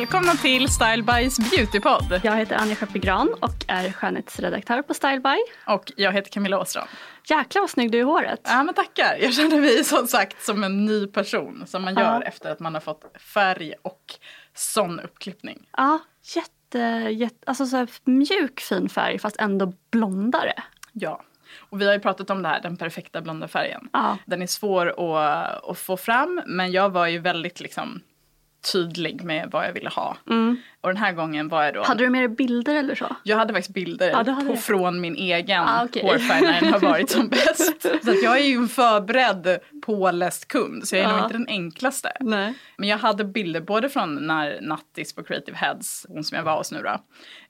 Välkomna till Style Bys beautypodd. Jag heter Anja Schappegran och är skönhetsredaktör på Style By. Och jag heter Camilla Åström. Jäklar vad snygg du är i håret. Ja men tackar. Jag känner mig som sagt som en ny person som man gör efter att man har fått färg och sån uppklippning. Ja, jätte, jätte alltså så mjuk fin färg fast ändå blondare. Ja. Och vi har ju pratat om det här, den perfekta blonda färgen. Ja. Den är svår att, att få fram men jag var ju väldigt liksom tydlig med vad jag ville ha. Och den här gången var jag då Hade du med dig bilder eller så? Jag hade faktiskt bilder Ja, hade på, från min egen Ah, okej. hårfärg när den har varit som bäst. Så jag är ju en förberedd, påläst kund så jag är nog Ja. inte den enklaste. Nej. Men jag hade bilder både från när Nattis på Creative Heads, hon som jag var hos nu då,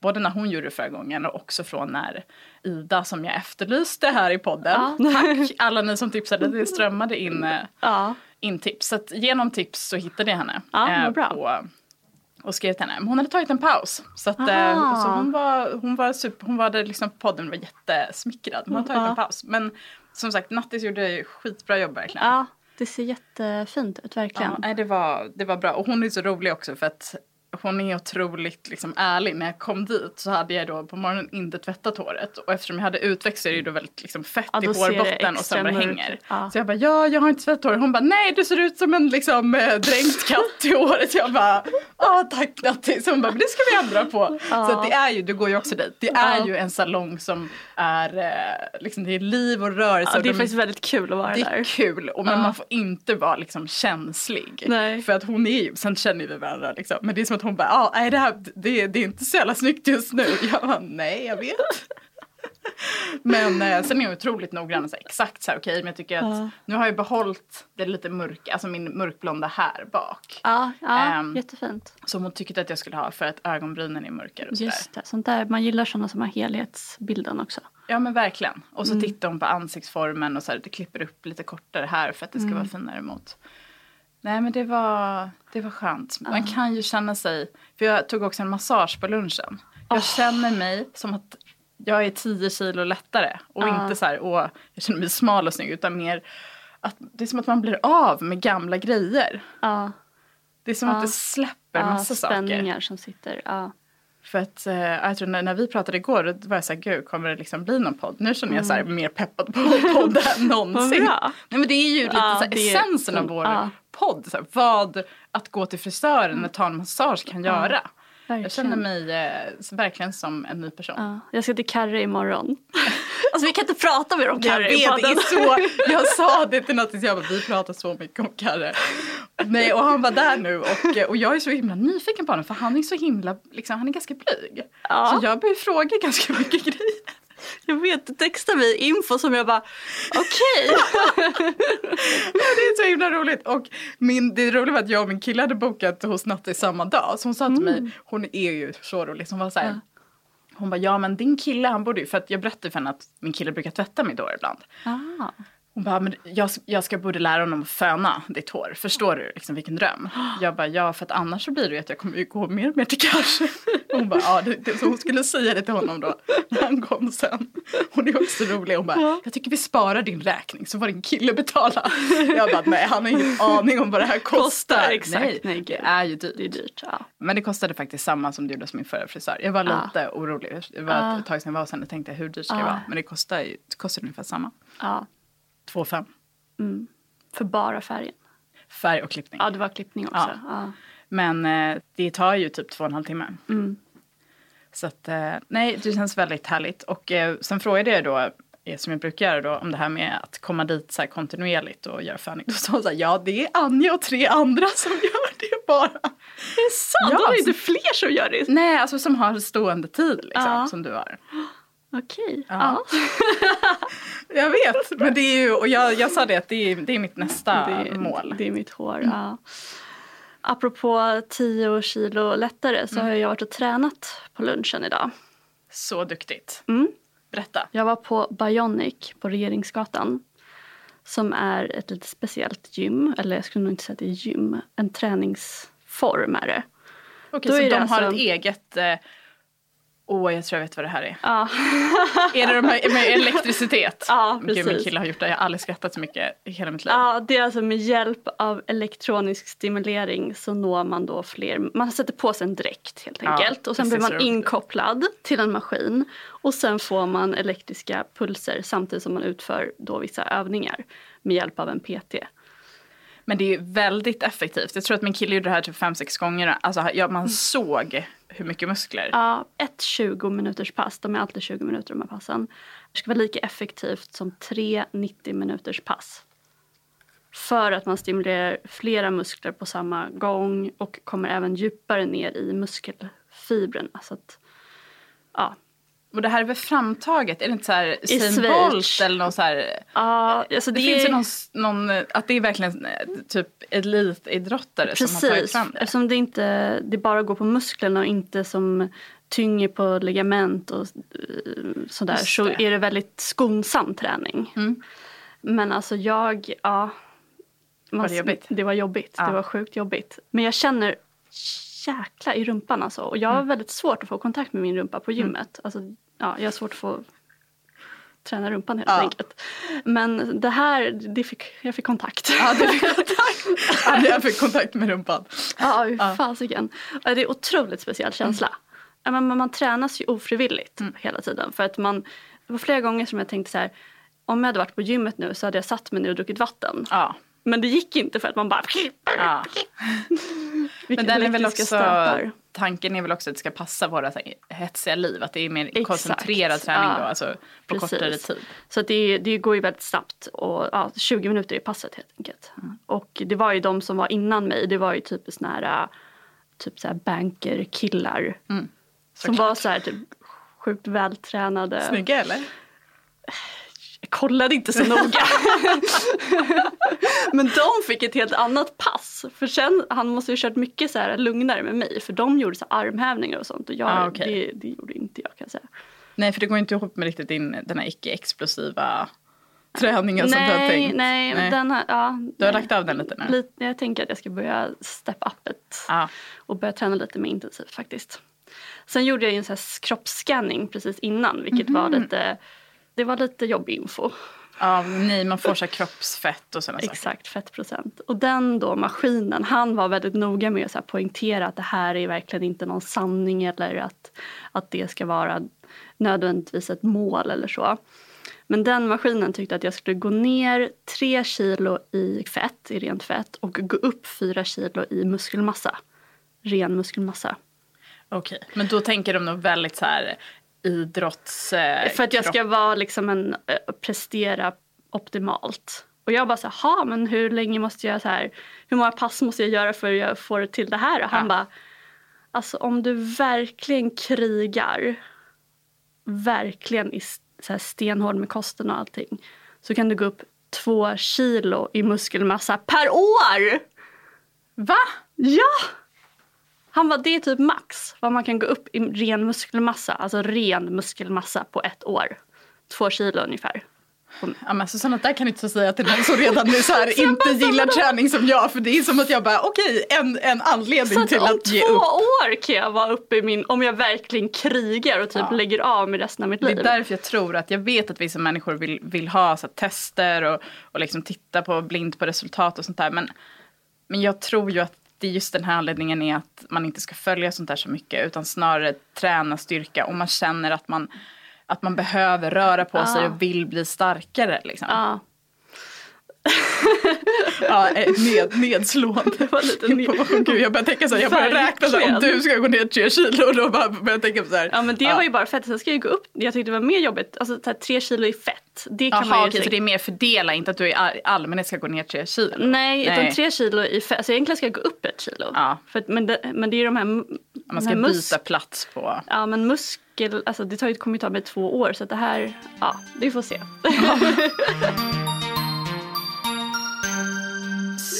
både när hon gjorde det förra gången och också från när Ida som jag efterlyste här i podden. Ja. Tack alla ni som tipsade, det strömmade in, eh, Ja. In tips. Så genom tips så hittade jag henne. Ja, eh, bra. På, och skrev till henne. Men hon hade tagit en paus. Så, att, eh, så hon var, hon var, super, hon var där liksom på podden och var jättesmickrad. Hon hade tagit Ja. en paus. Men som sagt, Nattis gjorde skitbra jobb verkligen. ja, det ser jättefint ut verkligen. Ja, nej, det, var, det var bra. Och hon är så rolig också för att hon är otroligt liksom, ärlig. När jag kom dit så hade jag då på morgonen inte tvättat håret. Och eftersom jag hade utväxt så är det ju då väldigt liksom, fett Ja, i det hårbotten och sen mörkt hänger. Ja. Så jag bara, ja jag har inte tvättat håret. Hon bara, nej du ser ut som en liksom, eh, dränkt katt i håret. Jag bara, ja tack Nattis. Hon bara, men det ska vi ändra på. Så att det är ju, du går ju också dit. Det är Ja. ju en salong som är, eh, liksom, det är liv och rörelse. Ja, det är de- faktiskt väldigt kul att vara det där. är kul, och, men Ja. man får inte vara liksom känslig. Nej. För att hon är ju, sen känner vi varandra liksom. Men det är som att hon bara, ah, nej det här, det, det är inte så jävla snyggt just nu. Jag bara, nej jag vet. men eh, sen är hon otroligt noggrann och så här, exakt så här, okej men jag tycker att Ja. nu har jag behållit det lite mörka, alltså min mörkblonda här bak. Ja, ja Ehm, jättefint. Som hon tyckte att jag skulle ha för att ögonbrynen är mörkare och. Just det, sånt där. Man gillar sådana som har helhetsbilden också. Ja men verkligen. Och Mm. så tittar hon på ansiktsformen och så här, det klipper upp lite kortare här för att det ska Mm. vara finare mot. Nej men det var, det var skönt. Man kan ju känna sig, för jag tog också en massage på lunchen. Jag känner mig som att jag är 10 kilo lättare. Och inte så här, åh, jag känner mig smal och snygg utan mer att det är som att man blir av med gamla grejer. Ja, Det är som att det släpper massa saker. spänningar som sitter. Ja. För att eh, jag tror när, när vi pratade igår då var jag så här, gud kommer det liksom bli någon podd? Nu känner jag så här, mer peppad på podden än någonsin. Mm. Nej men det är ju lite Ja, så här, essensen av vår. Podd. Så här, vad att gå till frisören och ta en massage kan göra. Jag verkligen. känner mig eh, verkligen som en ny person. Ja, jag ska till Carre imorgon. alltså vi kan inte prata mer om Jag vet, det podden. är så, jag sa det till Nattis, jag bara, vi pratar så mycket om Karre. Nej, och han var där nu och, och jag är så himla nyfiken på honom för han är så himla, liksom, han är ganska blyg. Ja. Så jag börjar fråga ganska mycket grejer. Jag vet, du textar mig info som jag bara okej. Det är så himla roligt. Och min, det roliga var att jag och min kille hade bokat hos Natte samma dag. Så hon sa till mig, hon är ju så rolig, så hon var så här. Hon bara, ja men din kille han borde ju, för att jag berättade för henne att min kille brukar tvätta mitt hår ibland. Ah. Hon bara, men jag, jag ska borde lära honom att föna ditt hår. Förstår du liksom vilken dröm? Jag bara, ja för att annars så blir det ju att jag kommer ju gå mer och mer till cash. Hon bara, ja det, det, så hon skulle säga det till honom då när han kom sen. Hon är också rolig. Hon bara, jag tycker vi sparar din räkning så får din kille betala. Jag bara, nej han har ingen aning om vad det här kostar. Kostar, exakt. Nej, Nej, det är ju dyrt. Det är dyrt. Ja. Men det kostade faktiskt samma som det gjorde hos min förra frisör. Jag var Ja. lite orolig. Det var ett tag sedan jag var sen och tänkte hur dyrt ska det vara? Men det kostar, det kostar ungefär samma. ja. 2 5 För bara färgen. Färg och klippning. Ja, det var klippning också. Ja. Ja. Men eh, det tar ju typ två och en halv timme. Så att eh, nej, det känns väldigt härligt. Och eh, sen frågade jag då, eh, som jag brukar göra då, om det här med att komma dit så här kontinuerligt och göra föning. Då sa hon så här, ja det är Anja och tre andra som gör det bara. Det är sant! Ja, Då är det inte fler som gör det. Nej, alltså som har stående tid liksom, Ja. som du har. Okej. Ja. Ja. Jag vet, men det är ju, och jag, jag sa det att det är, det är mitt nästa Det, mål. det är mitt hår. Ja. Apropå 10 kilo lättare så har jag varit och tränat på lunchen idag. Så duktigt. Mm. Berätta. Jag var på Bionic på Regeringsgatan. Som är ett lite speciellt gym. Eller jag skulle nog inte säga att det är gym. En träningsform är det. Okej, Då så är de det har alltså- ett eget... eh, Åh, jag tror jag vet vad det här är. Ja, Är det de här med elektricitet? Ja, Gud, min precis. kille har gjort det. Jag har aldrig skrattat så mycket i hela mitt liv. ja, det är alltså med hjälp av elektronisk stimulering så når man då fler. Man sätter på sig en dräkt helt enkelt. och sen blir man inkopplad till en maskin. Och sen får man elektriska pulser samtidigt som man utför då vissa övningar med hjälp av en PT. Men det är väldigt effektivt. Jag tror att min kille gjorde det här typ fem sex gånger. Alltså, ja, Mm. man såg hur mycket muskler. Ja, ett 20 minuters pass. De är alltid 20 minuter de här passen. Det ska vara lika effektivt som tre 90 minuters pass. För att man stimulerar flera muskler på samma gång och kommer även djupare ner i muskelfibrerna. Så att, ja. Och det här är väl framtaget? Är det inte så här Usain. Bolt eller någon så här? Ja, alltså Det, det, finns är- ju någon, någon, att det är verkligen eh, typ elitidrottare som har tagit Precis, fram det. eftersom det inte det bara går på musklerna och inte som tynger på ligament och eh, sådär så är det väldigt skonsam träning. Mm. Men alltså jag, ja. man- Var det jobbigt? Det var jobbigt, Ja. det var sjukt jobbigt. Men jag känner jäkla i rumpan alltså. Och jag har Mm. väldigt svårt att få kontakt med min rumpa på gymmet. Alltså, ja, jag har svårt att få träna rumpan helt Ja. enkelt. Men det här, det fick, jag fick kontakt. Ja, du fick kontakt. Ja, jag fick kontakt med rumpan. Ja, hur fasiken. Ja, Det är otroligt speciell känsla. Ja, men man, man tränas ju ofrivilligt hela tiden. För att man, det var flera gånger som jag tänkte så här. Om jag hade varit på gymmet nu så hade jag satt mig ner och druckit vatten. Ja. Men det gick inte för att man bara... ja. Men den är väl också, stötar. tanken är väl också att det ska passa våra här, hetsiga liv. Att det är mer Exakt. koncentrerad träning Ja. då, alltså på Precis. kortare tid. Så det, det går ju väldigt snabbt. Och, ja, 20 minuter i passet helt enkelt. Mm. Och det var ju de som var innan mig. Det var ju typ såna här, typ så här banker-killar. som Mm. såklart. var så här typ sjukt vältränade. Snygga eller? Jag kollade inte så noga. Men de fick ett helt annat pass. För sen, han måste ju ha kört mycket så här lugnare med mig. För de gjorde så armhävningar och sånt. Och jag, Ah, okej. det, det gjorde inte jag kan jag säga. Nej, för det går inte ihop med riktigt din, den här icke-explosiva träningen som du har nej, tänkt. nej, Den här, ja, Du har nej. lagt av den lite nu? Lite, jag tänker att jag ska börja step up it. Ja. Och börja träna lite mer intensivt faktiskt. Sen gjorde jag en så här kroppsscanning precis innan. Vilket var Mhm. lite, det var lite jobbig info. ja, nej, man får så kroppsfett och sådana saker. Exakt, fettprocent. Och den då maskinen, han var väldigt noga med att poängtera att det här är verkligen inte någon sanning eller att, att det ska vara nödvändigtvis ett mål eller så. Men den maskinen tyckte att jag skulle gå ner tre kilo i fett, i rent fett och gå upp fyra kilo i muskelmassa. Ren muskelmassa. Okej, men då tänker de nog väldigt så här idrotts... eh, För att jag ska vara liksom en, eh, prestera optimalt. Och jag bara så här, "Ha, men hur länge måste jag så här, hur många pass måste jag göra för att jag får till det här? Och han Ja. bara, alltså om du verkligen krigar, verkligen i så här stenhård med kosten och allting, så kan du gå upp två kilo i muskelmassa per år! Va? Ja! Han var det är typ max vad man kan gå upp i ren muskelmassa, alltså ren muskelmassa på ett år. Två kilo ungefär. Ja men sånt där kan du inte säga till någon som redan nu så här inte gillar träning som jag. För det är som att jag bara okej en, en anledning att till om att ge två upp. år kan jag vara uppe i min, om jag verkligen krigar och typ Ja. lägger av med resten av mitt Det liv. är därför jag tror att jag vet att vissa människor vill, vill ha så här, tester och, och liksom titta på blint på resultat och sånt där. Men, men jag tror ju att det är just den här anledningen är att man inte ska följa sånt där så mycket utan snarare träna styrka om man känner att man, att man behöver röra på sig Ja. och vill bli starkare. Liksom. Ja. Ja, eh, ned, nedslående. Det var lite ned... Gud, jag börjar tänka så här, jag börjar räkna så här, om du ska gå ner tre kilo och då bara börjar jag tänka så här. ja men det var ju bara fett, sen ska jag gå upp, jag tyckte det var mer jobbigt, alltså så här, tre kilo i fett. Det kan man Jaha ju okej, så det är mer fördela, inte att du i all- allmänhet ska gå ner tre kilo. Nej, utan Nej. tre kilo i fett, alltså egentligen ska jag gå upp ett kilo. Ja. För, men, det, men det är ju de här, Man ska här byta plats på. Ja men muskel, alltså det tar ju, kommer ju ta mig två år så att det här, ja vi får se.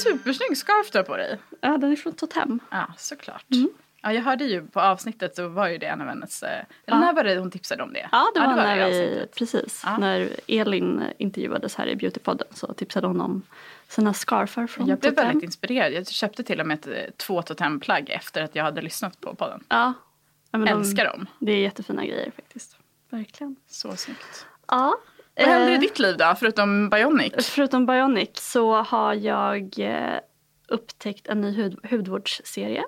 Supersnygg scarf du har på dig. ja den är från Totem. Ja, såklart. Mm. Ja, jag hörde ju på avsnittet så var ju det en av hennes, eh, eller när var det hon tipsade om det? Ja det var, i när vi, precis, Ja. när Elin intervjuades här i Beautypodden så tipsade hon om sina scarfar från Jag blev Totem. väldigt inspirerad. Jag köpte till och med ett, eh, två totemplagg efter att jag hade lyssnat på podden. Ja. ja Älskar dem. Det är jättefina grejer faktiskt. Verkligen. Så snyggt. Ja. Vad händer i eh, ditt liv då, förutom Bionic? Förutom Bionic så har jag eh, upptäckt en ny hud, hudvårdsserie.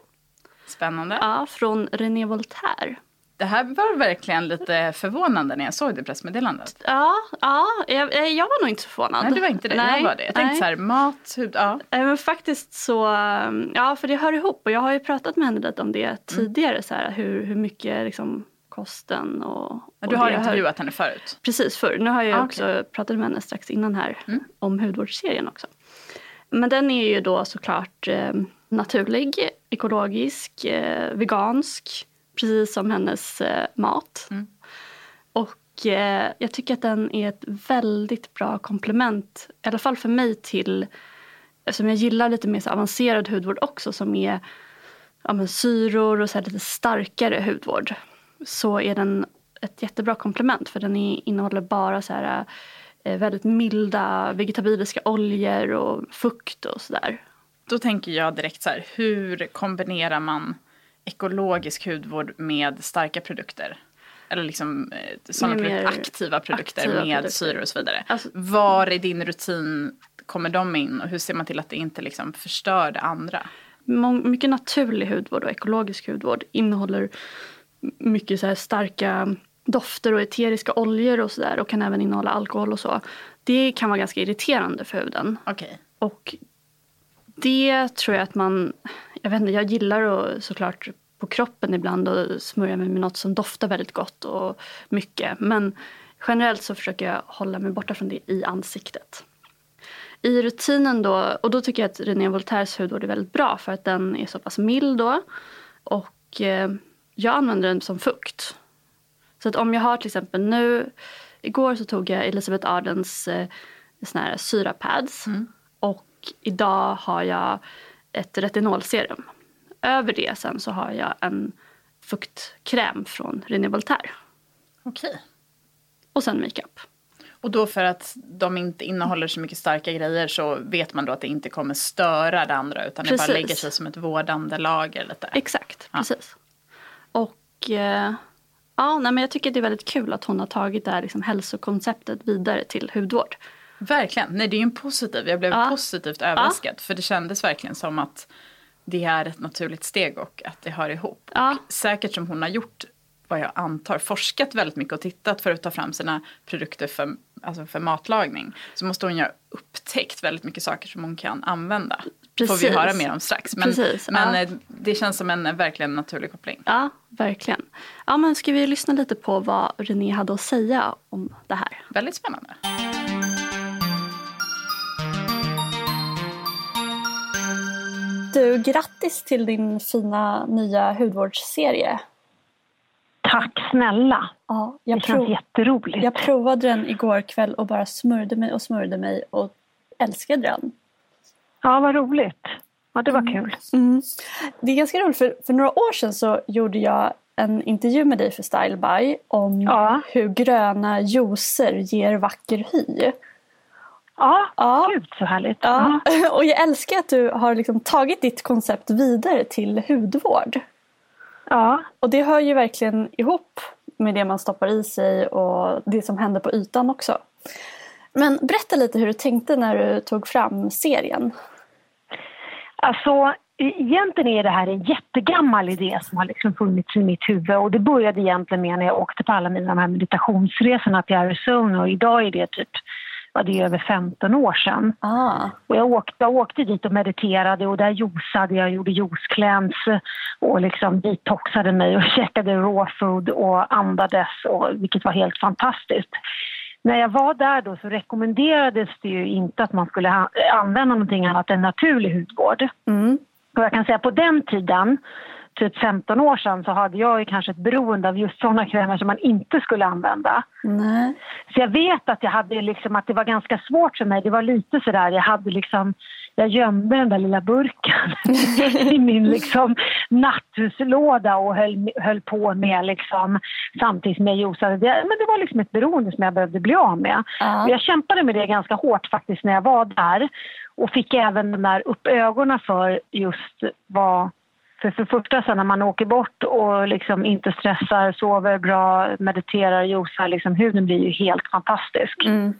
Spännande. Ja, från René Voltaire. Det här var verkligen lite förvånande när jag såg det pressmeddelandet. Ja, ja jag, eh, jag var nog inte förvånad. Nej, det var inte det. Nej, jag var det. Jag tänkte nej. så här, mat, hud, ja. Men faktiskt så, eh, ja för det hör ihop och jag har ju pratat med henne lite om Mm. det tidigare så här, hur, hur mycket liksom kosten och, Ja, och Du har hör- intervjuat henne förut. Precis, förr. Nu har jag Ah, också pratat med henne strax innan här Mm. om hudvårdsserien också. Men den är ju då såklart eh, naturlig, ekologisk, eh, vegansk. Precis som hennes eh, mat. Mm. Och eh, jag tycker att den är ett väldigt bra komplement, i alla fall för mig till, som jag gillar lite mer så avancerad hudvård också som är ja, men syror och så lite starkare hudvård. Så är den ett jättebra komplement för den innehåller bara så här eh, väldigt milda vegetabiliska oljor och fukt och sådär. Då tänker jag direkt så här, hur kombinerar man ekologisk hudvård med starka produkter? Eller liksom eh, sådana produkter, aktiva produkter aktiva med produkter. syror och så vidare. Alltså- Var i din rutin kommer de in och hur ser man till att det inte liksom förstör det andra? Mycket naturlig hudvård och ekologisk hudvård innehåller mycket så här starka dofter och eteriska oljor och sådär och kan även innehålla alkohol och så. Det kan vara ganska irriterande för huden. Okej. Och det tror jag att man, jag vet inte, jag gillar att såklart på kroppen ibland och smörja mig med något som doftar väldigt gott och mycket. Men generellt så försöker jag hålla mig borta från det i ansiktet. I rutinen då, och då tycker jag att René Voltaires hudvård är väldigt bra för att den är så pass mild då. Och eh, jag använder den som fukt. Så att om jag har till exempel nu, igår så tog jag Elisabeth Ardens eh, såna här syrapads. Och idag har jag ett retinolserum. Över det sen så har jag en fuktkräm från René Voltaire. Okej. Och sen makeup. Och då för att de inte innehåller så mycket starka grejer så vet man då att det inte kommer störa det andra utan det Precis. bara lägger sig som ett vårdande lager lite. Exakt, Ja. precis. Och eh, ja, nej, men jag tycker det är väldigt kul att hon har tagit det här liksom, hälsokonceptet vidare till hudvård. Verkligen, nej det är ju en positiv, jag blev Ja. positivt överraskad för det kändes verkligen som att det är ett naturligt steg och att det hör ihop. Ja. Säkert som hon har gjort vad jag antar, forskat väldigt mycket och tittat för att ta fram sina produkter för, alltså för matlagning. Så måste hon ju ha upptäckt väldigt mycket saker som hon kan använda. Får vi Precis. höra mer om strax. Men, Precis, men ja. eh, det känns som en eh, verkligen naturlig koppling. Ja, verkligen. Ja, men ska vi lyssna lite på vad René hade att säga om det här? Väldigt spännande. Du, grattis till din fina nya hudvårdsserie. Tack snälla. Ja, Det jag, känns prov, jätteroligt. jag provade den igår kväll och bara smörjde mig och smörjde mig och älskade den. Ja, vad roligt. Ja, det var kul. Det är ganska roligt för, för några år sedan så gjorde jag en intervju med dig för Style By om Ja. hur gröna juicer ger vacker hy. Ja, Ja. gud så härligt. Ja. Och jag älskar att du har liksom tagit ditt koncept vidare till hudvård. ja. Och det hör ju verkligen ihop med det man stoppar i sig och det som händer på ytan också. Men berätta lite hur du tänkte när du tog fram serien. Alltså, egentligen är det här en jättegammal idé som har liksom funnits i mitt huvud. Och det började egentligen med när jag åkte på alla mina de här meditationsresorna till Arizona. Och idag är det typ, det är över 15 år sedan. Ah. Och jag åkte, jag åkte dit och mediterade och där juicade jag, gjorde juice och liksom detoxade mig och käkade raw food och andades, och, vilket var helt fantastiskt. När jag var där då så rekommenderades det ju inte att man skulle använda någonting annat än naturlig hudvård. Mm. Och jag kan säga på den tiden, typ 15 år sedan, så hade jag ju kanske ett beroende av just sådana krämer som man inte skulle använda. Nej. Så jag vet att jag hade liksom, att det var ganska svårt för mig. Det var lite sådär, jag hade liksom, jag gömde den där lilla burken i min liksom natthuslåda och höll, höll på med liksom, samtidigt som jag juicade. Det, men det var liksom ett beroende som jag behövde bli av med. Ja. Jag kämpade med det ganska hårt faktiskt när jag var där. Och fick även den där upp ögonen för just vad för för första så när man åker bort och liksom inte stressar, sover bra, mediterar, juicar, liksom huden blir ju helt fantastisk. Mm.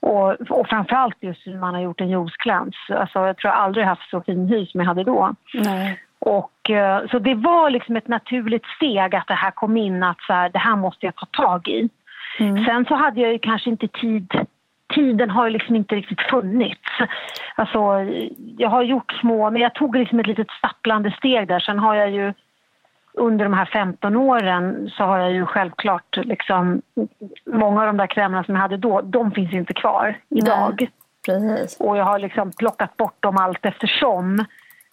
Och, och framförallt just när man har gjort en juiceklans. Alltså jag tror jag aldrig haft så fin hy som jag hade då. Nej. Och, eh, så det var liksom ett naturligt steg att det här kom in att så här, det här måste jag ta tag i. Sen så hade jag ju kanske inte tid Tiden har ju liksom inte riktigt funnits. Alltså, jag har gjort små, men jag tog liksom ett litet stapplande steg där. Sen har jag ju under de här 15 åren så har jag ju självklart liksom många av de där krämerna som jag hade då, de finns inte kvar idag. Precis. Och jag har liksom plockat bort dem allt eftersom.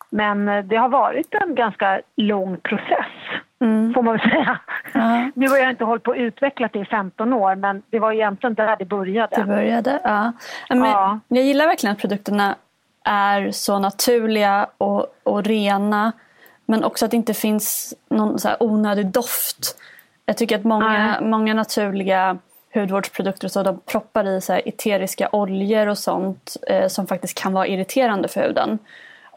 Men eh, det har varit en ganska lång process, får man väl säga. Ja. Nu har jag inte hållit på att utveckla det i 15 år, men det var egentligen där det började. Det började, ja. Ja, Men Ja. Jag gillar verkligen att produkterna är så naturliga och, och rena. Men också att det inte finns någon så här onödig doft. Jag tycker att många, Nej. många naturliga hudvårdsprodukter så de proppar i så eteriska oljor och sånt eh, som faktiskt kan vara irriterande för huden.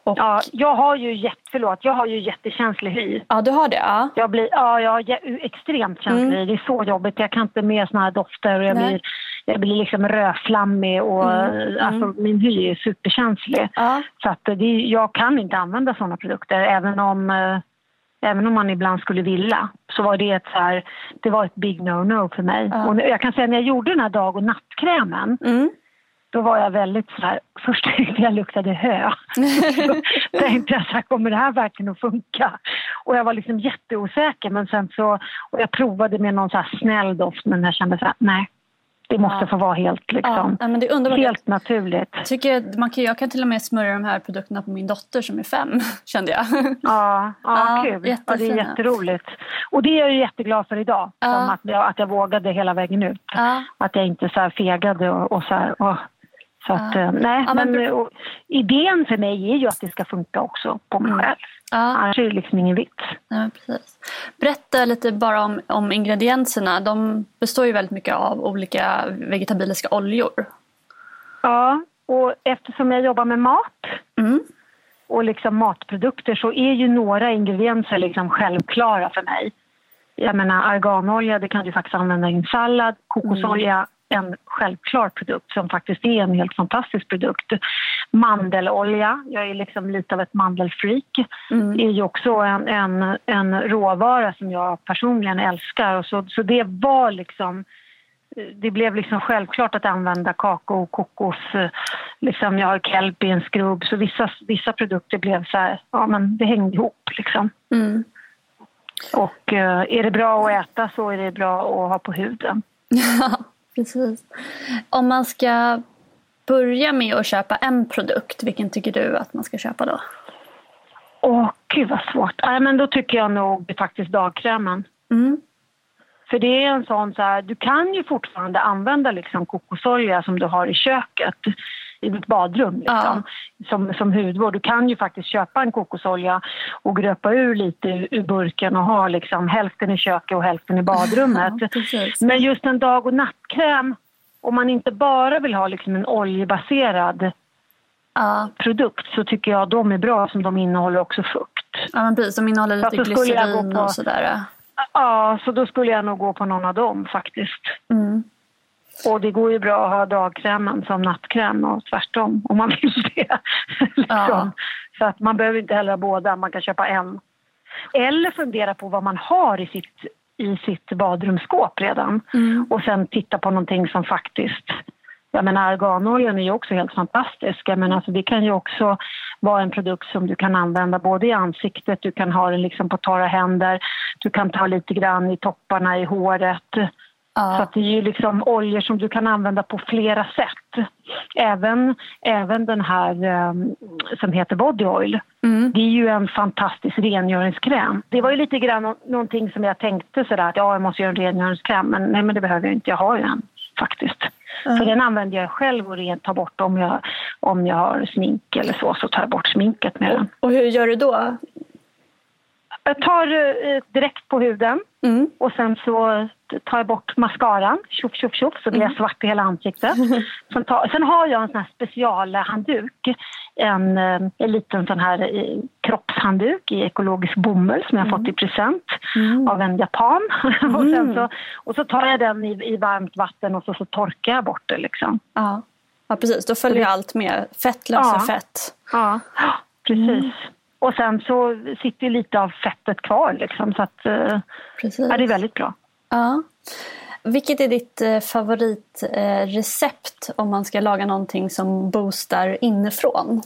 Och, ja. Ja, jag har ju jätte, förlåt, jag har ju jättekänslig hy. du har det? Ja. Jag blir ja, jag jä- extremt känslig. Det är så jobbigt. Jag kan inte med såna här dofter. Jag, Nej. blir, jag blir liksom rödflammig och eh, alltså, min hy är superkänslig. Ja. Så att eh, det, jag kan inte använda såna produkter även om, eh, även om man ibland skulle vilja. Så var det ett, så här, det var ett big no-no för mig. Ja. Och jag kan säga när jag gjorde den här dag och nattkrämen Mm. Då var jag väldigt så här, först tyckte jag luktade hö. Då tänkte jag så här, kommer det här verkligen att funka? Och jag var liksom jätteosäker men sen så, och jag provade med någon så här snäll doft men jag kände så här, nej. Det måste Ja. få vara helt liksom, ja, men det är underbart. helt naturligt. Jag, tycker man kan, jag kan till och med smörja de här produkterna på min dotter som är fem, kände jag. Ja, ja, Ja, kul. Ja, det är jätteroligt. Och det är jag jätteglad för idag. Ja. Att, jag, att jag vågade hela vägen ut. Att jag inte så här fegade och, och så här. Och, så att, Ja. eh, nej, Ja, men men, och, idén för mig är ju att det ska funka också på mig Mm. själv. Ja. Annars är det liksom ingen vits. Ja, precis. Berätta lite bara om, om ingredienserna. De består ju väldigt mycket av olika vegetabiliska oljor. Ja, och eftersom jag jobbar med mat Mm. och liksom matprodukter så är ju några ingredienser liksom självklara för mig. Jag menar arganolja, det kan du faktiskt använda i en sallad. Kokosolja, en självklar produkt som faktiskt är en helt fantastisk produkt. Mandelolja, jag är liksom lite av ett mandelfreak, Mm. är ju också en, en, en råvara som jag personligen älskar. Och så, så det var liksom det blev liksom självklart att använda kakao, kokos, eh, liksom jag har kelp i en skrubb. Så vissa, vissa produkter blev så här, ja men det hängde ihop liksom. Mm. Och eh, är det bra att äta så är det bra att ha på huden. Precis. Om man ska börja med att köpa en produkt, vilken tycker du att man ska köpa då? Åh gud vad svårt. Nej men då tycker jag nog faktiskt dagkrämen. Mm. För det är en sån så här, du kan ju fortfarande använda liksom kokosolja som du har i köket. I ditt badrum liksom, som, som hudvård. Du kan ju faktiskt köpa en kokosolja och gröpa ur lite ur, ur burken och ha liksom hälften i köket och hälften i badrummet. Ja. Men just en dag och nattkräm, om man inte bara vill ha liksom en oljebaserad Ja, produkt så tycker jag de är bra som de innehåller också fukt. ja men precis. De innehåller lite Ja, glycerin på- och sådär. Ja, så då skulle jag nog gå på någon av dem faktiskt. Mm. Och det går ju bra att ha dagkrämen som nattkräm och tvärtom om man vill det. liksom. Så att man behöver inte heller ha båda, man kan köpa en. Eller fundera på vad man har i sitt, i sitt badrumsskåp redan. Mm. Och sen titta på någonting som faktiskt jag menar, arganoljan är ju också helt fantastisk. Jag menar, alltså, det kan ju också vara en produkt som du kan använda både i ansiktet, du kan ha den liksom på torra händer, du kan ta lite grann i topparna i håret. Så att det är ju liksom oljor som du kan använda på flera sätt. Även, även den här eh, som heter Body Oil. Det är ju en fantastisk rengöringskräm. Det var ju lite grann nå- någonting som jag tänkte sådär att ja, jag måste göra en rengöringskräm. Men nej, men det behöver jag inte. Jag har ju en faktiskt. Så den använder jag själv och rent tar bort om jag, om jag har smink eller så, så tar jag bort sminket med den. Och hur gör du då? Jag tar eh, direkt på huden Mm. och sen så tar jag bort mascaran, tjoff tjoff tjoff, så blir jag svart i hela ansiktet. Sen, tar, sen har jag en sån här specialhandduk, en, eh, en liten sån här eh, kroppshandduk i ekologisk bomull som jag har fått i present av en japan. och, sen så, och så tar jag den i, i varmt vatten och så, så torkar jag bort det liksom. Ja. ja, precis. Då följer ju allt med. Fett löser Ja. fett. Ja, precis. Och sen så sitter lite av fettet kvar liksom så att eh, Precis. ja, det är väldigt bra. Ja. Vilket är ditt eh, favoritrecept recept om man ska laga någonting som boostar inifrån?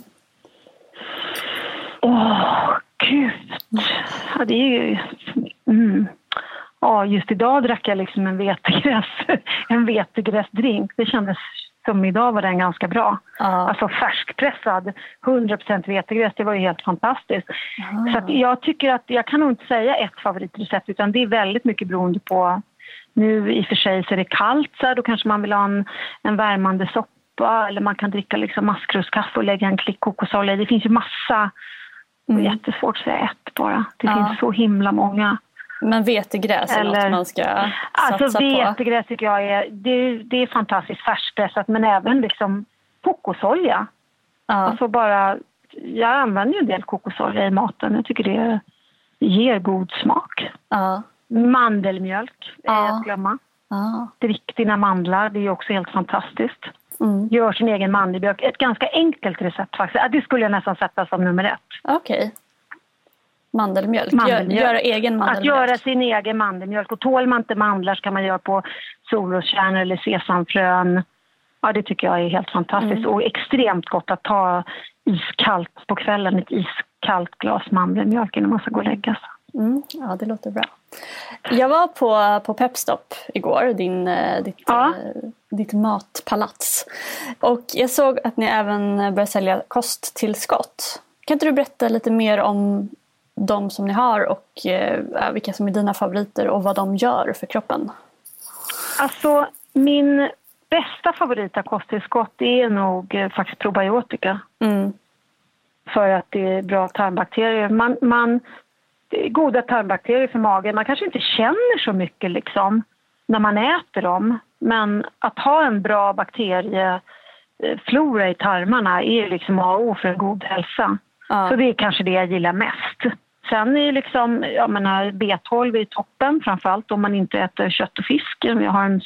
Åh, gud. Ja, det är ju... Mm. Ja, just idag drack jag liksom en vetegräs, en vetegräsdrink. Det kändes som idag var den ganska bra. Ja. Alltså färskpressad, 100% vetegräs, det var ju helt fantastiskt. Så att jag tycker att, jag kan nog inte säga ett favoritrecept utan det är väldigt mycket beroende på nu i och för sig så är det kallt så här, då kanske man vill ha en, en värmande soppa eller man kan dricka liksom maskrosskaffe och lägga en klick kokosolja. Det finns ju massa, är jättesvårt att säga ett bara. Det Ja. finns så himla många. Men vetegräs är Eller- något man ska Alltså satsa på. vetegräs tycker jag är, det, det är fantastiskt färskpressat men även liksom kokosolja. Ja. Alltså bara, jag använder ju en del kokosolja i maten. Jag tycker det ger god smak. Ja. Mandelmjölk, är Ja. att glömma. Ja. Drick dina mandlar, det är också helt fantastiskt. Mm. Gör sin egen mandelmjölk. Ett ganska enkelt recept faktiskt. Det skulle jag nästan sätta som nummer ett. Okej. Mandelmjölk. Mandelmjölk. Gör, göra egen Att mandelmjölk. göra sin egen mandelmjölk. Och tål man inte mandlar så kan man göra på solroskärnor eller sesamfrön. Ja, det tycker jag är helt fantastiskt. Mm. Och extremt gott att ta iskallt på kvällen. Ett iskallt glas mandelmjölk innan man ska gå och lägga sig. Mm, ja, det låter bra. Jag var på, på Pepstop igår, din, eh, ditt, Ja. eh, ditt matpalats. Och jag såg att ni även börjar sälja kosttillskott. Kan inte du berätta lite mer om de som ni har och eh, vilka som är dina favoriter och vad de gör för kroppen? Alltså, min bästa favorit av kosttillskott är nog eh, faktiskt probiotika. Mm. För att det är bra tarmbakterier. Man, man, det är goda tarmbakterier för magen. Man kanske inte känner så mycket liksom när man äter dem. Men att ha en bra bakterieflora i tarmarna är liksom A och O för en god hälsa. Ja. Så det är kanske det jag gillar mest. Sen är liksom, jag menar, B12 är toppen, framförallt om man inte äter kött och fisk. Jag har en,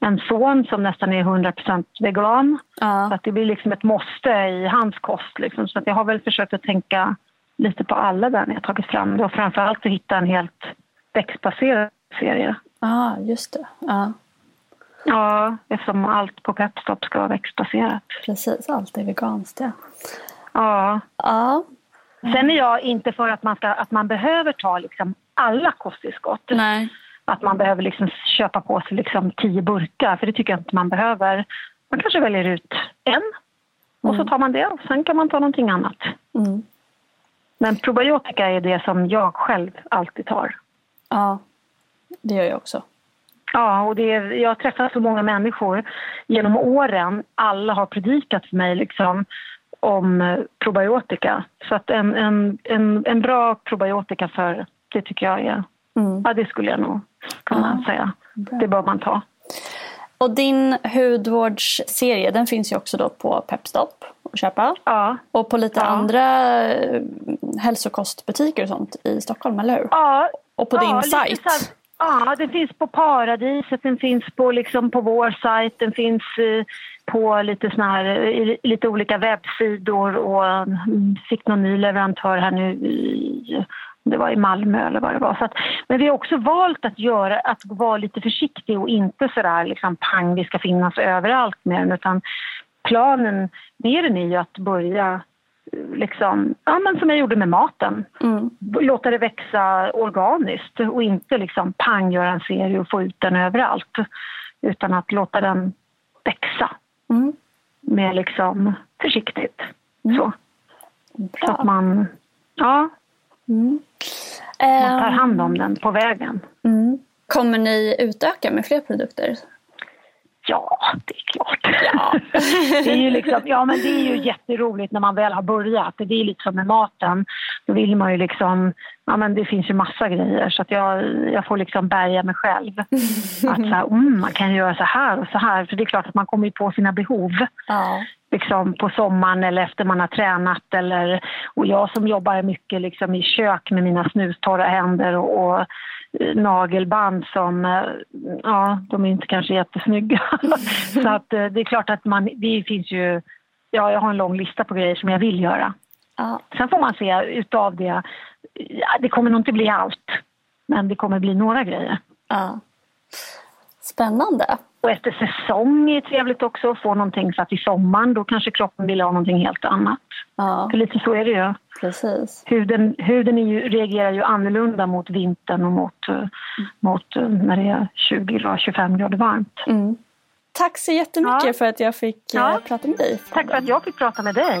en son som nästan är 100% vegan. Så Ja. att det blir liksom ett måste i hans kost. Liksom. Så att jag har väl försökt att tänka lite på alla där när jag tagit fram det. Och framförallt att hitta en helt växtbaserad serie. ah, just det. Ja, Ja, eftersom allt på Pepstop ska vara växtbaserat. precis. Allt är veganskt. Ja. Ja. ja. Sen är jag inte för att man, ska, att man behöver ta liksom alla kosttillskott. Nej. Att man behöver liksom köpa på sig liksom tio burkar, för det tycker jag inte man behöver. Man kanske väljer ut en och så tar man det och sen kan man ta någonting annat. Mm. Men probiotika är det som jag själv alltid tar. Ja, det gör jag också. Ja, och det är, jag har träffat så många människor genom åren. Alla har predikat för mig liksom, om eh, probiotika. Så att en, en, en, en bra probiotika för det tycker jag är... Mm. Ja, det skulle jag nog kunna ja. säga. Det bör man ta. Och din hudvårdsserie den finns ju också då på Pepstop att köpa. Ja. Och på lite ja. andra eh, hälsokostbutiker och sånt i Stockholm, eller hur? Ja. Och på din sajt. Ja, den finns på Paradiset, den finns på, liksom, på vår sajt, den finns eh, på lite, såna här, lite olika webbsidor och mm, fick någon ny leverantör här nu i, det var i Malmö eller vad det var. Så att, men vi har också valt att, göra, att vara lite försiktiga och inte sådär liksom pang, vi ska finnas överallt med den utan planen med den är ju att börja liksom, ja, men som jag gjorde med maten. Mm. Låta det växa organiskt och inte liksom pang göra en serie och få ut den överallt. Utan att låta den växa. Mm. Med liksom försiktigt. Mm. Så. så att man, ja. Mm. Man tar hand om den på vägen. Mm. Kommer ni utöka med fler produkter? Ja, det är klart. Ja. det, är ju liksom, ja, men det är ju jätteroligt när man väl har börjat. Det är lite som med maten. Då vill man ju liksom... Ja, men det finns ju massa grejer så att jag, jag får liksom bärga mig själv. Att så här, mm, man kan göra så här och så här. För det är klart att man kommer på sina behov. Ja. Liksom på sommaren eller efter man har tränat. Eller, och jag som jobbar mycket liksom i kök med mina snustorra händer och, och nagelband som, eh, ja, de är inte kanske jättesnygga. så att eh, det är klart att man, det finns ju, ja, jag har en lång lista på grejer som jag vill göra. Ja. Sen får man se utav det, ja, det kommer nog inte bli allt, men det kommer bli några grejer. Ja. Spännande. Och efter säsong är det trevligt också att få någonting så att i sommaren då kanske kroppen vill ha någonting helt annat. Ja. För lite så är det ju. Precis. Huden, huden är ju, reagerar ju annorlunda mot vintern och mot, mm. mot eh, när det är 20 grader, 25 grader varmt. Mm. Tack så jättemycket ja. för att jag fick eh, ja. prata med dig. Tack för att jag fick prata med dig.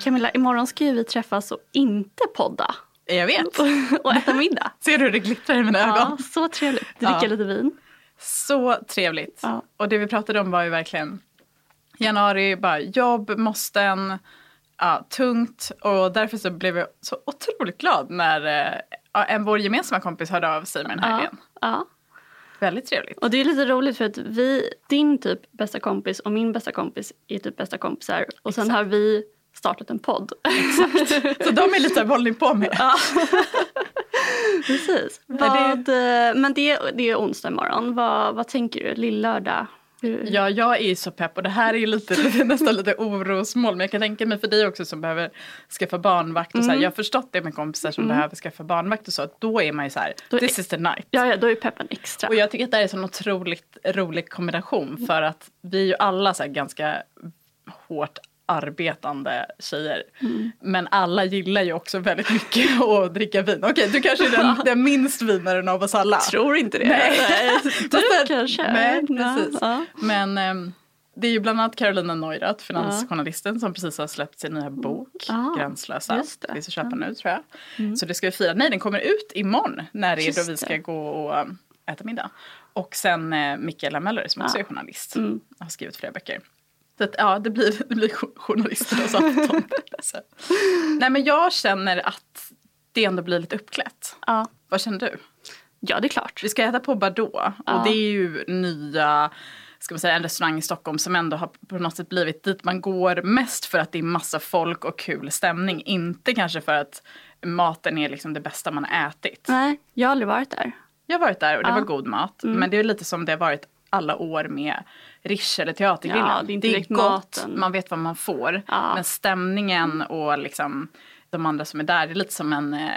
Camilla, imorgon ska ju vi träffas och inte podda. Jag vet. och äta middag. Ser du hur det glittrar i mina ögon? Ja, så trevligt. Dricka ja. lite vin. Så trevligt. Ja. Och det vi pratade om var ju verkligen januari, bara jobb, måsten, ja, tungt. Och därför så blev jag så otroligt glad när äh, en vår gemensamma kompis hörde av sig med den här. Ja. Väldigt trevligt. Och det är lite roligt för att vi, din typ bästa kompis och min bästa kompis är typ bästa kompisar. Och sen Exakt. har vi startat en podd. Exakt. Så de är lite vad ni på med. Ja. Precis. Vad, det... Men det, det är onsdag imorgon. Vad, vad tänker du? Lillördag? Ja, jag är så pepp och det här är ju lite, nästan lite orosmål. Men jag kan tänka mig för dig också som behöver skaffa barnvakt. Och så här, mm. Jag har förstått det med kompisar som mm. behöver skaffa barnvakt och så. Då är man ju så här, då this är, is the night. Ja, ja, då är peppen extra. Och jag tycker att det är en otroligt rolig kombination. För att vi är ju alla så ganska hårt arbetande tjejer. Mm. Men alla gillar ju också väldigt mycket att dricka vin. Okej, du kanske är den, den minst vinaren av oss alla. Tror inte det. Nej. Du Fast- kanske. Nej, Ja, precis. ja. Men ehm, det är ju bland annat Carolina Neurath, finansjournalisten, som precis har släppt sin nya bok Ah, Gränslösa. just det. Finns att köpa nu tror jag. Så det ska vi fira. Nej, den kommer ut imorgon när det är då vi ska gå och um, äta middag. Och sen eh, Mikaela Möller som också är journalist. Har skrivit flera böcker. Så att, ja, det blir, det blir jo- journalisternas afton. Nej, men jag känner att det ändå blir lite uppklätt. Ja. Vad känner du? ja, det är klart. Vi ska äta på Bardot Ja. och det är ju nya ska man säga, en restaurang i Stockholm som ändå har på något sätt blivit dit man går mest för att det är massa folk och kul stämning. Inte kanske för att maten är liksom det bästa man har ätit. Nej, jag har aldrig varit där. Jag har varit där och det Ja. Mm. var god mat. Men det är lite som det har varit alla år med Riche eller Teatergrillen. Ja, det är inte direkt gott, maten. man vet vad man får. Ja. Men stämningen och liksom de andra som är där, det är lite som en eh,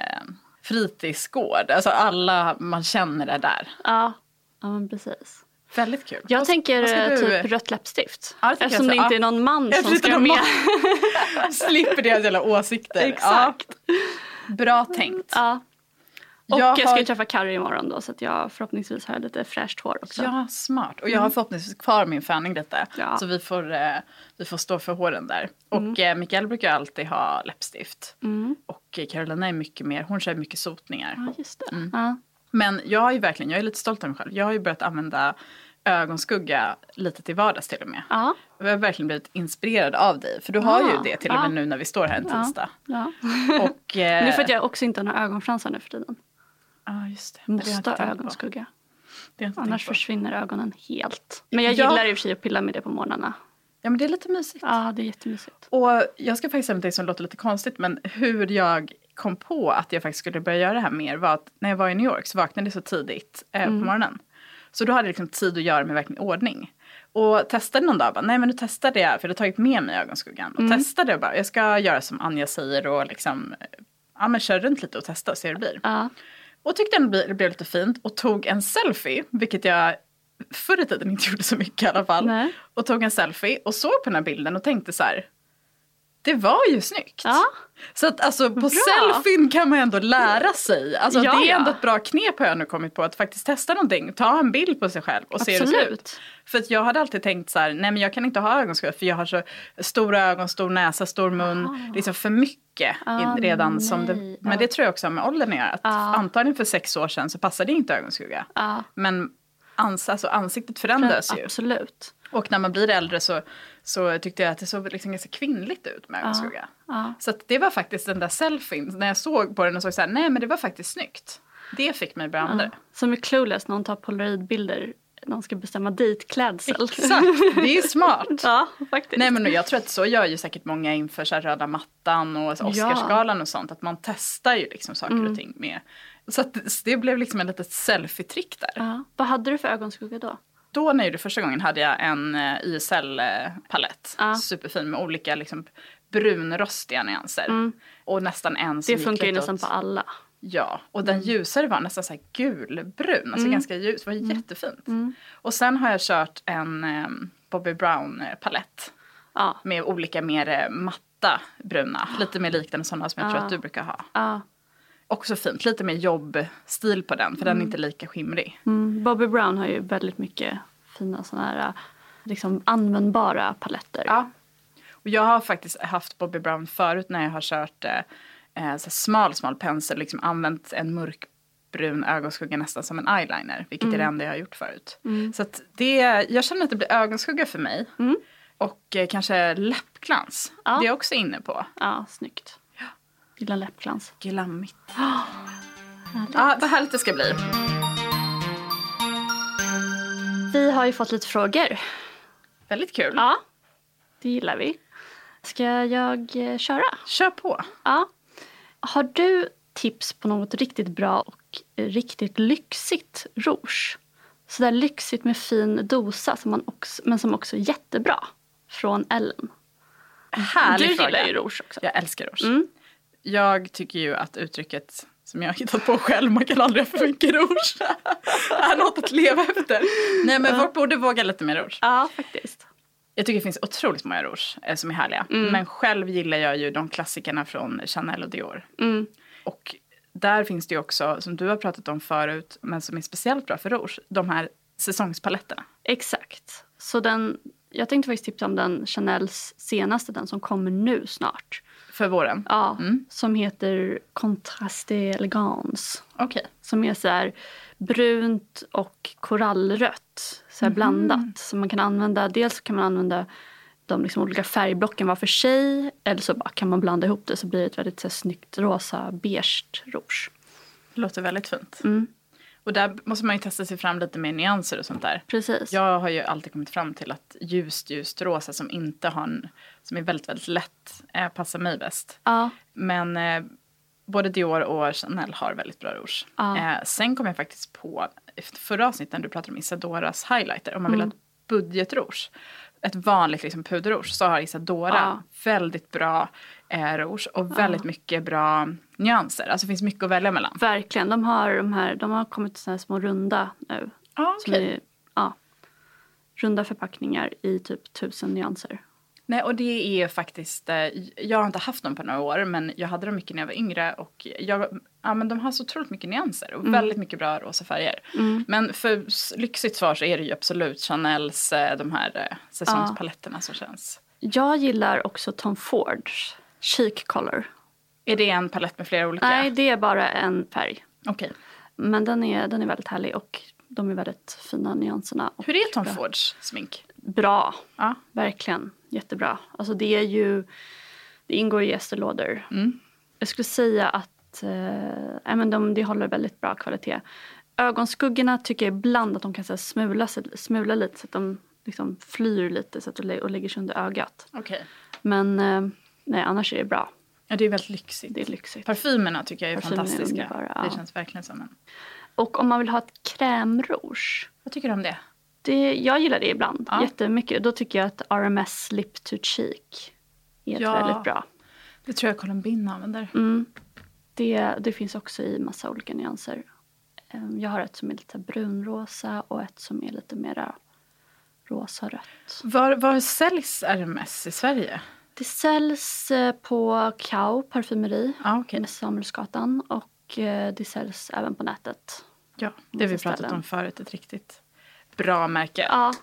fritidsgård. Alltså alla man känner är där. Ja, ja men precis. Väldigt kul. Jag Vad- tänker vad eh, du- typ rött läppstift. Ja, det Eftersom jag det inte är någon man Jag som ska med. man. Slipper deras jävla åsikter. Exakt. Ja. Bra tänkt. Ja. Och Jag jag, ska har- ju träffa Carrie imorgon då så att jag förhoppningsvis har lite fräscht hår också. Ja, smart. Och jag har förhoppningsvis kvar min fanning lite. Ja. Så vi får, eh, vi får stå för håren där. Och eh, Mikael brukar alltid ha läppstift. Och eh, Carolina är mycket mer, hon kör mycket sotningar. Ja, just det. Mm. Ja. Men jag är ju verkligen, jag är lite stolt över mig själv. Jag har ju börjat använda ögonskugga lite till vardags till och med. Ja. Jag har verkligen blivit inspirerad av dig. För du har ju Ja. det till och med Ja. nu när vi står här en tisdag. Ja. Och, eh, det är för att jag också inte har några ögonfransar nu för tiden. Ja, just det. Måste ha ögonskugga. Annars försvinner ögonen helt. Men jag Ja. gillar i och för sig att pilla med det på morgnarna. Ja men det är lite mysigt. Ja, det är jättemysigt. Och jag ska faktiskt säga något som låter lite konstigt men hur jag kom på att jag faktiskt skulle börja göra det här mer var att när jag var i New York så vaknade jag så tidigt eh, Mm. på morgonen. Så då hade jag liksom tid att göra mig verkligen i ordning. Och testade någon dag, bara, nej men nu testade jag, för jag hade tagit med mig ögonskuggan. Och Mm. testade och bara, jag ska göra som Anja säger och liksom, eh, ja men kör runt lite och testa och se hur det blir. Ja. Och tyckte ändå det blev lite fint och tog en selfie, vilket jag förr i tiden inte gjorde så mycket i alla fall. Nej. Och tog en selfie och såg på den här bilden och tänkte så här, det var ju snyggt. Ja. Så att alltså på Bra. selfien kan man ändå lära sig. Alltså Ja, det är ja. ändå ett bra knep har jag nu kommit på att faktiskt testa någonting. Ta en bild på sig själv och se hur det ser ut. Absolut. För att jag hade alltid tänkt så här, nej men jag kan inte ha ögonskugga för jag har så stora ögon, stor näsa, stor mun. Liksom för mycket Ah, redan som det. Men det tror jag också har med åldern att göra. Att Ja. Antagligen för sex år sedan så passade inte ögonskugga. Ja. Men ans, alltså, ansiktet förändras ju. Absolut. Och när man blir äldre så, så tyckte jag att det såg liksom ganska kvinnligt ut med ögonskugga. Ja. Så det var faktiskt den där selfien, när jag såg på den och såg så här, nej men det var faktiskt snyggt. Det fick mig att börja använda det. Som i Clueless när hon tar polaroidbilder när hon ska bestämma dejtklädsel. Exakt, det är smart. ja, faktiskt. Nej men jag tror att så gör ju säkert många inför så röda mattan och Oscarsgalan och sånt. Att man testar ju liksom saker Mm. och ting med. Så det blev liksom ett litet selfie-trick där. Ja. Vad hade du för ögonskugga då? Då när jag gjorde första gången hade jag en eh, YSL-palett. Ja. Superfin med olika liksom, brunrostiga nyanser. Och nästan en som Mm. Det funkar ju nästan åt- på alla. Ja, och den ljusare var nästan så här gulbrun, alltså Mm. ganska ljus, det var jättefint. Och sen har jag kört en eh, Bobby Brown-palett Ja. med olika mer eh, matta bruna, lite mer liknande sådana som jag tror att du brukar ha. Också fint, lite mer jobbstil på den, för den är inte lika skimrig. Mm. Bobby Brown har ju väldigt mycket fina sådana här liksom användbara paletter. Ja. Och jag har faktiskt haft Bobby Brown förut när jag har kört eh, eh, så smal, smal pensel, liksom använt en mörkbrun ögonskugga nästan som en eyeliner, vilket Mm. är det enda jag har gjort förut. Så att det, jag känner att det blir ögonskugga för mig. Och eh, kanske läppglans, Mm. Ja. det är jag också inne på. Ja, snyggt. Gillar läppglans. Glammigt. Ja, vad härligt det ska bli. Vi har ju fått lite frågor. Väldigt kul. Ja, det gillar vi. Ska jag eh, köra? Kör på. Ja. Har du tips på något riktigt bra och riktigt lyxigt rouge? Sådär lyxigt med fin dosa som man också, men som också är jättebra. Från Ellen. Härlig du fråga. gillar ju rouge också. Jag älskar rouge. Mm. Jag tycker ju att uttrycket som jag har hittat på själv, man kan aldrig ha för mycket rouge, är något att leva efter. Nej men folk borde våga lite mer rouge. Ja, faktiskt. Jag tycker det finns otroligt många rouge eh, som är härliga. Men själv gillar jag ju de klassikerna från Chanel och Dior. Mm. Och där finns det ju också, som du har pratat om förut, men som är speciellt bra för rouge, de här säsongspaletterna. Exakt. Så den, jag tänkte faktiskt tipsa om den Chanels senaste, den som kommer nu snart. För våren. Ja, som heter Contraste Elegance. Okej. Som är så här brunt och korallrött. Så här blandat. Så man kan använda, dels kan man använda de liksom olika färgblocken var för sig. Eller så bara kan man blanda ihop det så blir det ett väldigt så här, snyggt rosa beige rouge. Det låter väldigt fint. Mm. Och där måste man ju testa sig fram lite med nyanser och sånt där. Precis. Jag har ju alltid kommit fram till att ljust, ljust rosa som inte har en, som är väldigt, väldigt lätt eh, passar mig bäst. Ja. Men eh, både Dior och Chanel har väldigt bra rouge. Ja. Eh, sen kom jag faktiskt på, förra avsnittet när du pratade om Isadoras highlighter, om man vill Mm. ha ett budgetrouge, ett vanligt liksom, puderrouge, så har Isadora Ja. väldigt bra eh, rouge och väldigt mycket bra nyanser. Alltså det finns mycket att välja mellan. Verkligen. De har, de här, de har kommit så här små runda nu. Ja, Som är, ja, runda förpackningar i typ tusen nyanser. Nej, och det är faktiskt, eh, jag har inte haft dem på några år, men jag hade dem mycket när jag var yngre och jag, ja, men de har så otroligt mycket nyanser och väldigt mycket bra rosa färger. Men för lyxigt svar så är det ju absolut Chanels, eh, de här eh, säsongspaletterna som känns. Jag gillar också Tom Fords Chic Color. Är det en palett med flera olika? Nej, det är bara en färg. Okej. Men den är, den är väldigt härlig och de är väldigt fina nyanserna. Hur är Tom. Fords smink? Bra, Ja. verkligen. Jättebra. Alltså det är ju, det ingår i gästelådor. Mm. Jag skulle säga att eh, men de, de håller väldigt bra kvalitet. Ögonskuggorna tycker jag ibland att de kan så här, smula, smula lite så att de liksom flyr lite så att de och lägger sig under ögat. Okej. Men eh, nej, annars är det bra. Ja, det är väldigt lyxigt. Det är lyxigt. Parfymerna tycker jag är Parfymerna är fantastiska. underbara, ja. Det känns verkligen som en... Och om man vill ha ett krämrouge. Vad tycker du om det? Det, jag gillar det ibland Ja. jättemycket. Då tycker jag att RMS Lip to Cheek är Ja. väldigt bra. Det tror jag Colombin använder. Mm. Det, det finns också i massa olika nyanser. Ehm, Jag har ett som är lite brunrosa och ett som är lite mera rosa-rött. Var, var säljs RMS i Sverige? Det säljs eh, på Kao parfymeri okej. med Samuelsgatan och eh, det säljs även på nätet. Ja, det har vi pratat ställen. om förut. Ett riktigt bra märke. Ja.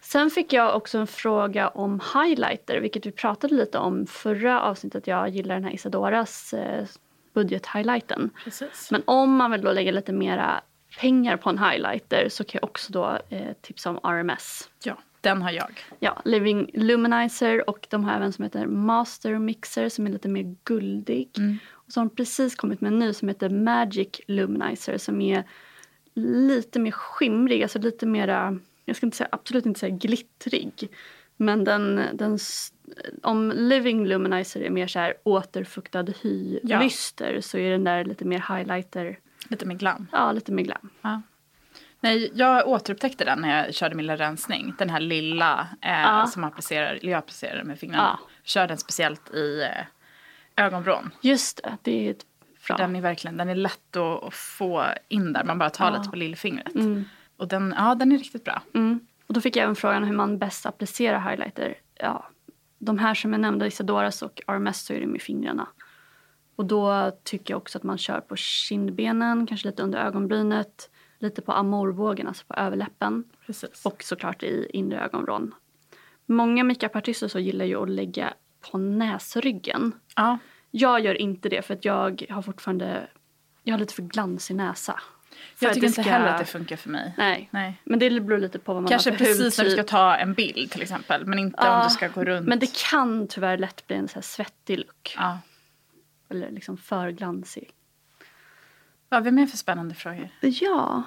Sen fick jag också en fråga om highlighter, vilket vi pratade lite om förra avsnittet. Jag gillar den här Isadoras eh, budget-highlighten. Precis. Men om man vill då lägga lite mera pengar på en highlighter så kan jag också då eh, tipsa om RMS. Ja, den har jag. Ja, Living Luminizer och de har även som heter Master Mixer som är lite mer guldig. Och så har de precis kommit med en ny som heter Magic Luminizer som är lite mer skimrig, alltså lite mera, jag ska inte säga, absolut inte säga glittrig. Men den, den, om Living Luminizer är mer så här återfuktad hy, Ja. lyster så är den där lite mer highlighter, Lite med glam. ja lite mer glam. Ja. Nej, jag återupptäckte den när jag körde min lilla rensning. Den här lilla eh, Ja. som man applicerar, jag applicerar med fingrarna. Ja. Kör den speciellt i eh, ögonvrån. Just det, det är ett bra. Den är verkligen den är lätt att, att få in där. Man bara tar lite på lillfingret. Och den, ja, den är riktigt bra. Mm. Och då fick jag även frågan hur man bäst applicerar highlighter. Ja, de här som jag nämnde, Isadoras och RMS, så är det med fingrarna. Och då tycker jag också att man kör på kindbenen, kanske lite under ögonbrynet, lite på amorvågen, alltså på överläppen. Precis. Och såklart i inre ögonvrån. Många makeupartister så gillar ju att lägga på näsryggen. ja. Jag gör inte det för att jag har fortfarande, jag har lite för glansig näsa. För Jag tycker det inte ska- heller att det funkar för mig. Nej. Nej. Men det beror lite på vad man Kanske har för precis när du ska ta en bild till exempel. Men inte om du ska gå runt. Men det kan tyvärr lätt bli en så här svettig look. Ja. Eller liksom för glansig. Vad har vi mer för spännande frågor? Ja,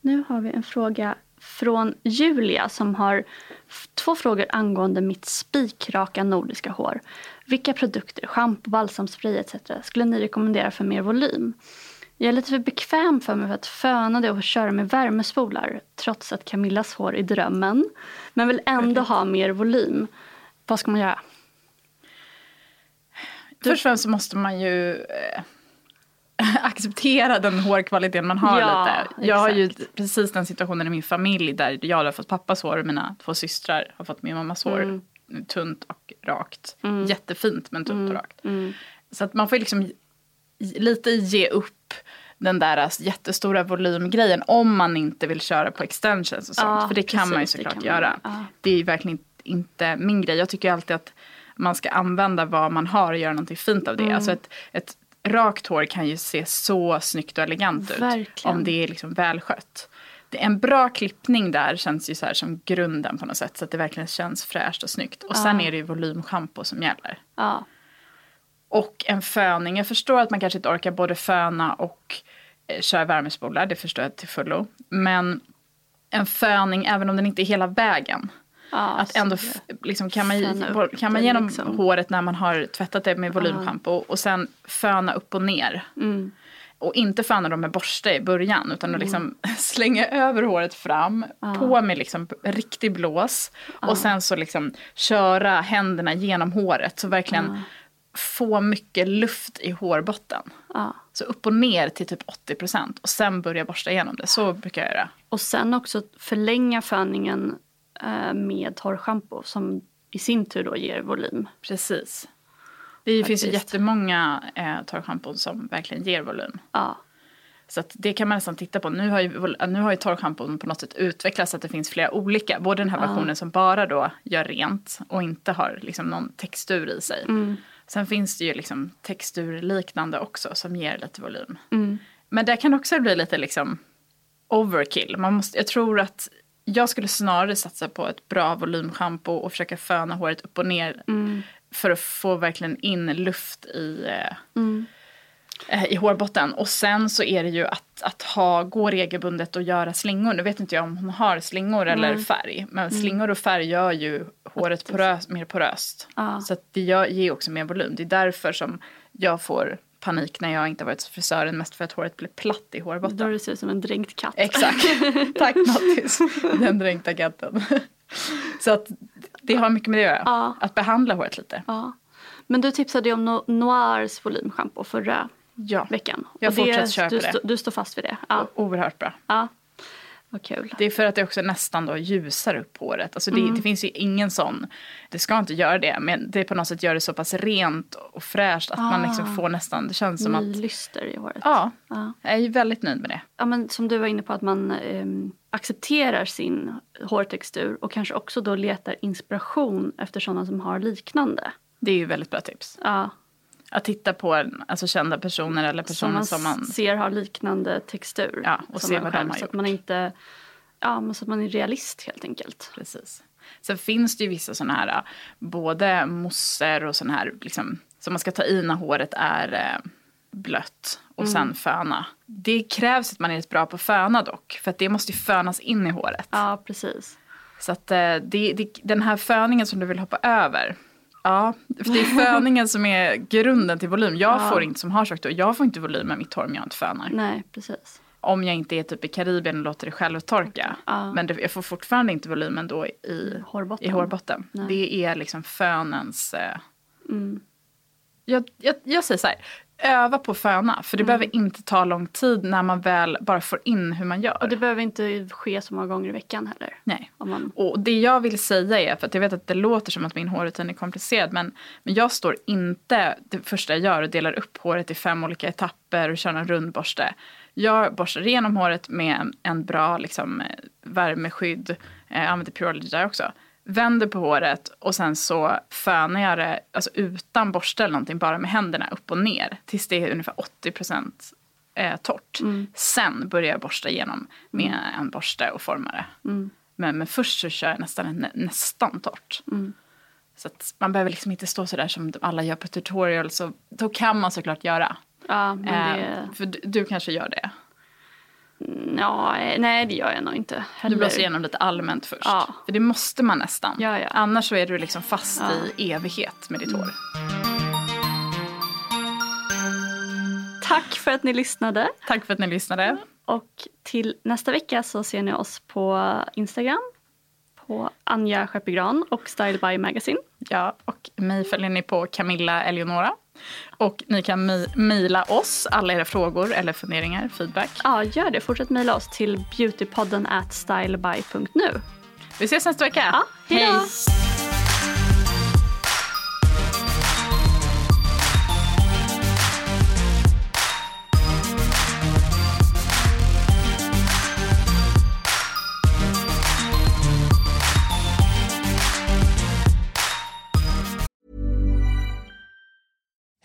nu har vi en fråga från Julia som har två frågor angående mitt spikraka nordiska hår. Vilka produkter, schampo, balsamspray etc. skulle ni rekommendera för mer volym? Jag är lite för bekväm för mig för att föna det och köra med värmespolar trots att Camillas hår är drömmen. Men vill ändå ha mer volym. Vad ska man göra? Först och främst så måste man ju... Acceptera den hårkvaliteten man har Ja, lite. Jag har ju exakt. precis den situationen i min familj där jag har fått pappas hår och mina två systrar har fått min mammas hår Mm. tunt och rakt. Jättefint men tunt och rakt. Mm. Så att man får liksom lite ge upp den där alltså, jättestora volymgrejen om man inte vill köra på extensions och sånt. Ja, För det kan man ju precis, det såklart man. göra. Ja. Det är ju verkligen inte min grej. Jag tycker alltid att man ska använda vad man har och göra någonting fint av det. Mm. Alltså ett, ett rakt hår kan ju se så snyggt och elegant ut. Verkligen. Om det är liksom välskött. En bra klippning där känns ju så här som grunden på något sätt. Så att det verkligen känns fräscht och snyggt. Och sen är det ju volymschampo som gäller. Ja. Och en föning. Jag förstår att man kanske inte orkar både föna och eh, köra värmespolar. Det förstår jag till fullo. Men en föning, även om den inte är hela vägen. Ja, att ändå, liksom, kan man, upp kan man genom liksom. håret när man har tvättat det med volymschampo och sen föna upp och ner. Mm. Och inte föna dem med borste i början utan att liksom slänga över håret fram, på med liksom riktig blås och sen så liksom köra händerna genom håret så verkligen få mycket luft i hårbotten. Ja. Så upp och ner till typ 80% och sen börja borsta igenom det. Så brukar jag göra. Och sen också förlänga föningen med torrschampo som i sin tur då ger volym. Precis. Det finns ju Faktiskt. jättemånga eh, torrschampon som verkligen ger volym. Ja. Så det kan man nästan titta på. Nu har ju, nu har ju torrschampon på något sätt utvecklats så att det finns flera olika. Både den här versionen som bara då gör rent och inte har liksom någon textur i sig. Sen finns det ju liksom texturliknande också som ger lite volym. Men där kan det också bli lite liksom overkill. Man måste, jag tror att jag skulle snarare satsa på ett bra volymschampo och försöka föna håret upp och ner. För att få verkligen in luft i, eh, eh, i hårbotten. Och sen så är det ju att, att ha, gå regelbundet och göra slingor. Nu vet inte jag om hon har slingor eller färg. Men slingor och färg gör ju håret porös, mer poröst. Ja. Så det gör, ger också mer volym. Det är därför som jag får panik när jag inte varit hos frisören. Mest för att håret blir platt i hårbotten. Då det ser ut som en dränkt katt. Exakt. Tack Nattis. Den dränkta katten. Så att det har mycket med det att göra. Ja. Att behandla håret lite. Ja. Men du tipsade ju om no- Noirs volymschampo förra Ja. veckan. Jag fortsätter köpa du, det. stå- du står fast vid det? Ja. Oerhört bra. ja. Vad kul. Det är för att det också nästan då ljusar upp håret. Alltså det, Mm. det finns ju ingen sån, det ska inte göra det, men det på något sätt gör det så pass rent och fräscht att man liksom får nästan, det känns som Ah. Ny att, lyster i håret. ja, Ja. jag är ju väldigt nöjd med det. Ja, men som du var inne på att man ehm, accepterar sin hårtextur och kanske också då letar inspiration efter sådana som har liknande. Det är ju väldigt bra tips. Ja, Att titta på alltså kända personer eller som personer man, som man, ser har liknande textur. Ja, och som se vad de har Så att gjort. man inte, ja men så att man är realist helt enkelt. Precis. Sen finns det ju vissa sådana här, både mosser och sådana här, liksom, som man ska ta i när håret är eh, blött och Mm. sen föna. Det krävs att man är rätt bra på föna dock, för att det måste ju fönas in i håret. Ja, precis. Så att eh, det, det, den här föningen som du vill hoppa över, ja, för det är föningen som är grunden till volym. Jag får inte, som har sagt då, jag får inte volym med mitt hår om jag inte fönar. Nej, precis. Om jag inte är typ i Karibien och låter det självtorka. Ja. Men det, jag får fortfarande inte volymen då i Hårbotten. I hårbotten. Nej. Det är liksom fönens... Eh... Mm. Jag, jag, jag säger så här, öva på föna. För det Mm. behöver inte ta lång tid när man väl bara får in hur man gör. Och det behöver inte ske så många gånger i veckan heller. Nej. Man, Och det jag vill säga är, för att jag vet att det låter som att min hårrutin är komplicerad, men, men jag står inte, det första jag gör och delar upp håret i fem olika etapper och kör en rundborste. Jag borstar igenom håret med en, bra liksom, eh, värmeskydd, eh, jag använder Purology där också. Vänder på håret och sen så fönar jag det alltså utan borste eller någonting, bara med händerna upp och ner tills det är ungefär 80 procent eh, torrt. Sen börjar jag borsta igenom med en borste och forma det. Men, men först så kör jag nästan nä, nästan torrt. Så att man behöver liksom inte stå sådär som alla gör på tutorials. Så då kan man såklart göra. ja, men Eh, det, För du, du kanske gör det. Ja, nej det gör jag nog inte heller. Du blåser igenom lite allmänt först. Ja. För det måste man nästan. Ja, ja. Annars så är du liksom fast i evighet med ditt hår. Tack för att ni lyssnade. Tack för att ni lyssnade. Och till nästa vecka så ser ni oss på Instagram på Anja Skeppegran och Style by Magazine. Ja, och mig följer ni på Camilla Eleonora. Och ni kan mejla oss alla era frågor eller funderingar, feedback. Ja, gör det. Fortsätt mejla oss till beautypodden at styleby.nu. Vi ses nästa vecka. Ja. Hej!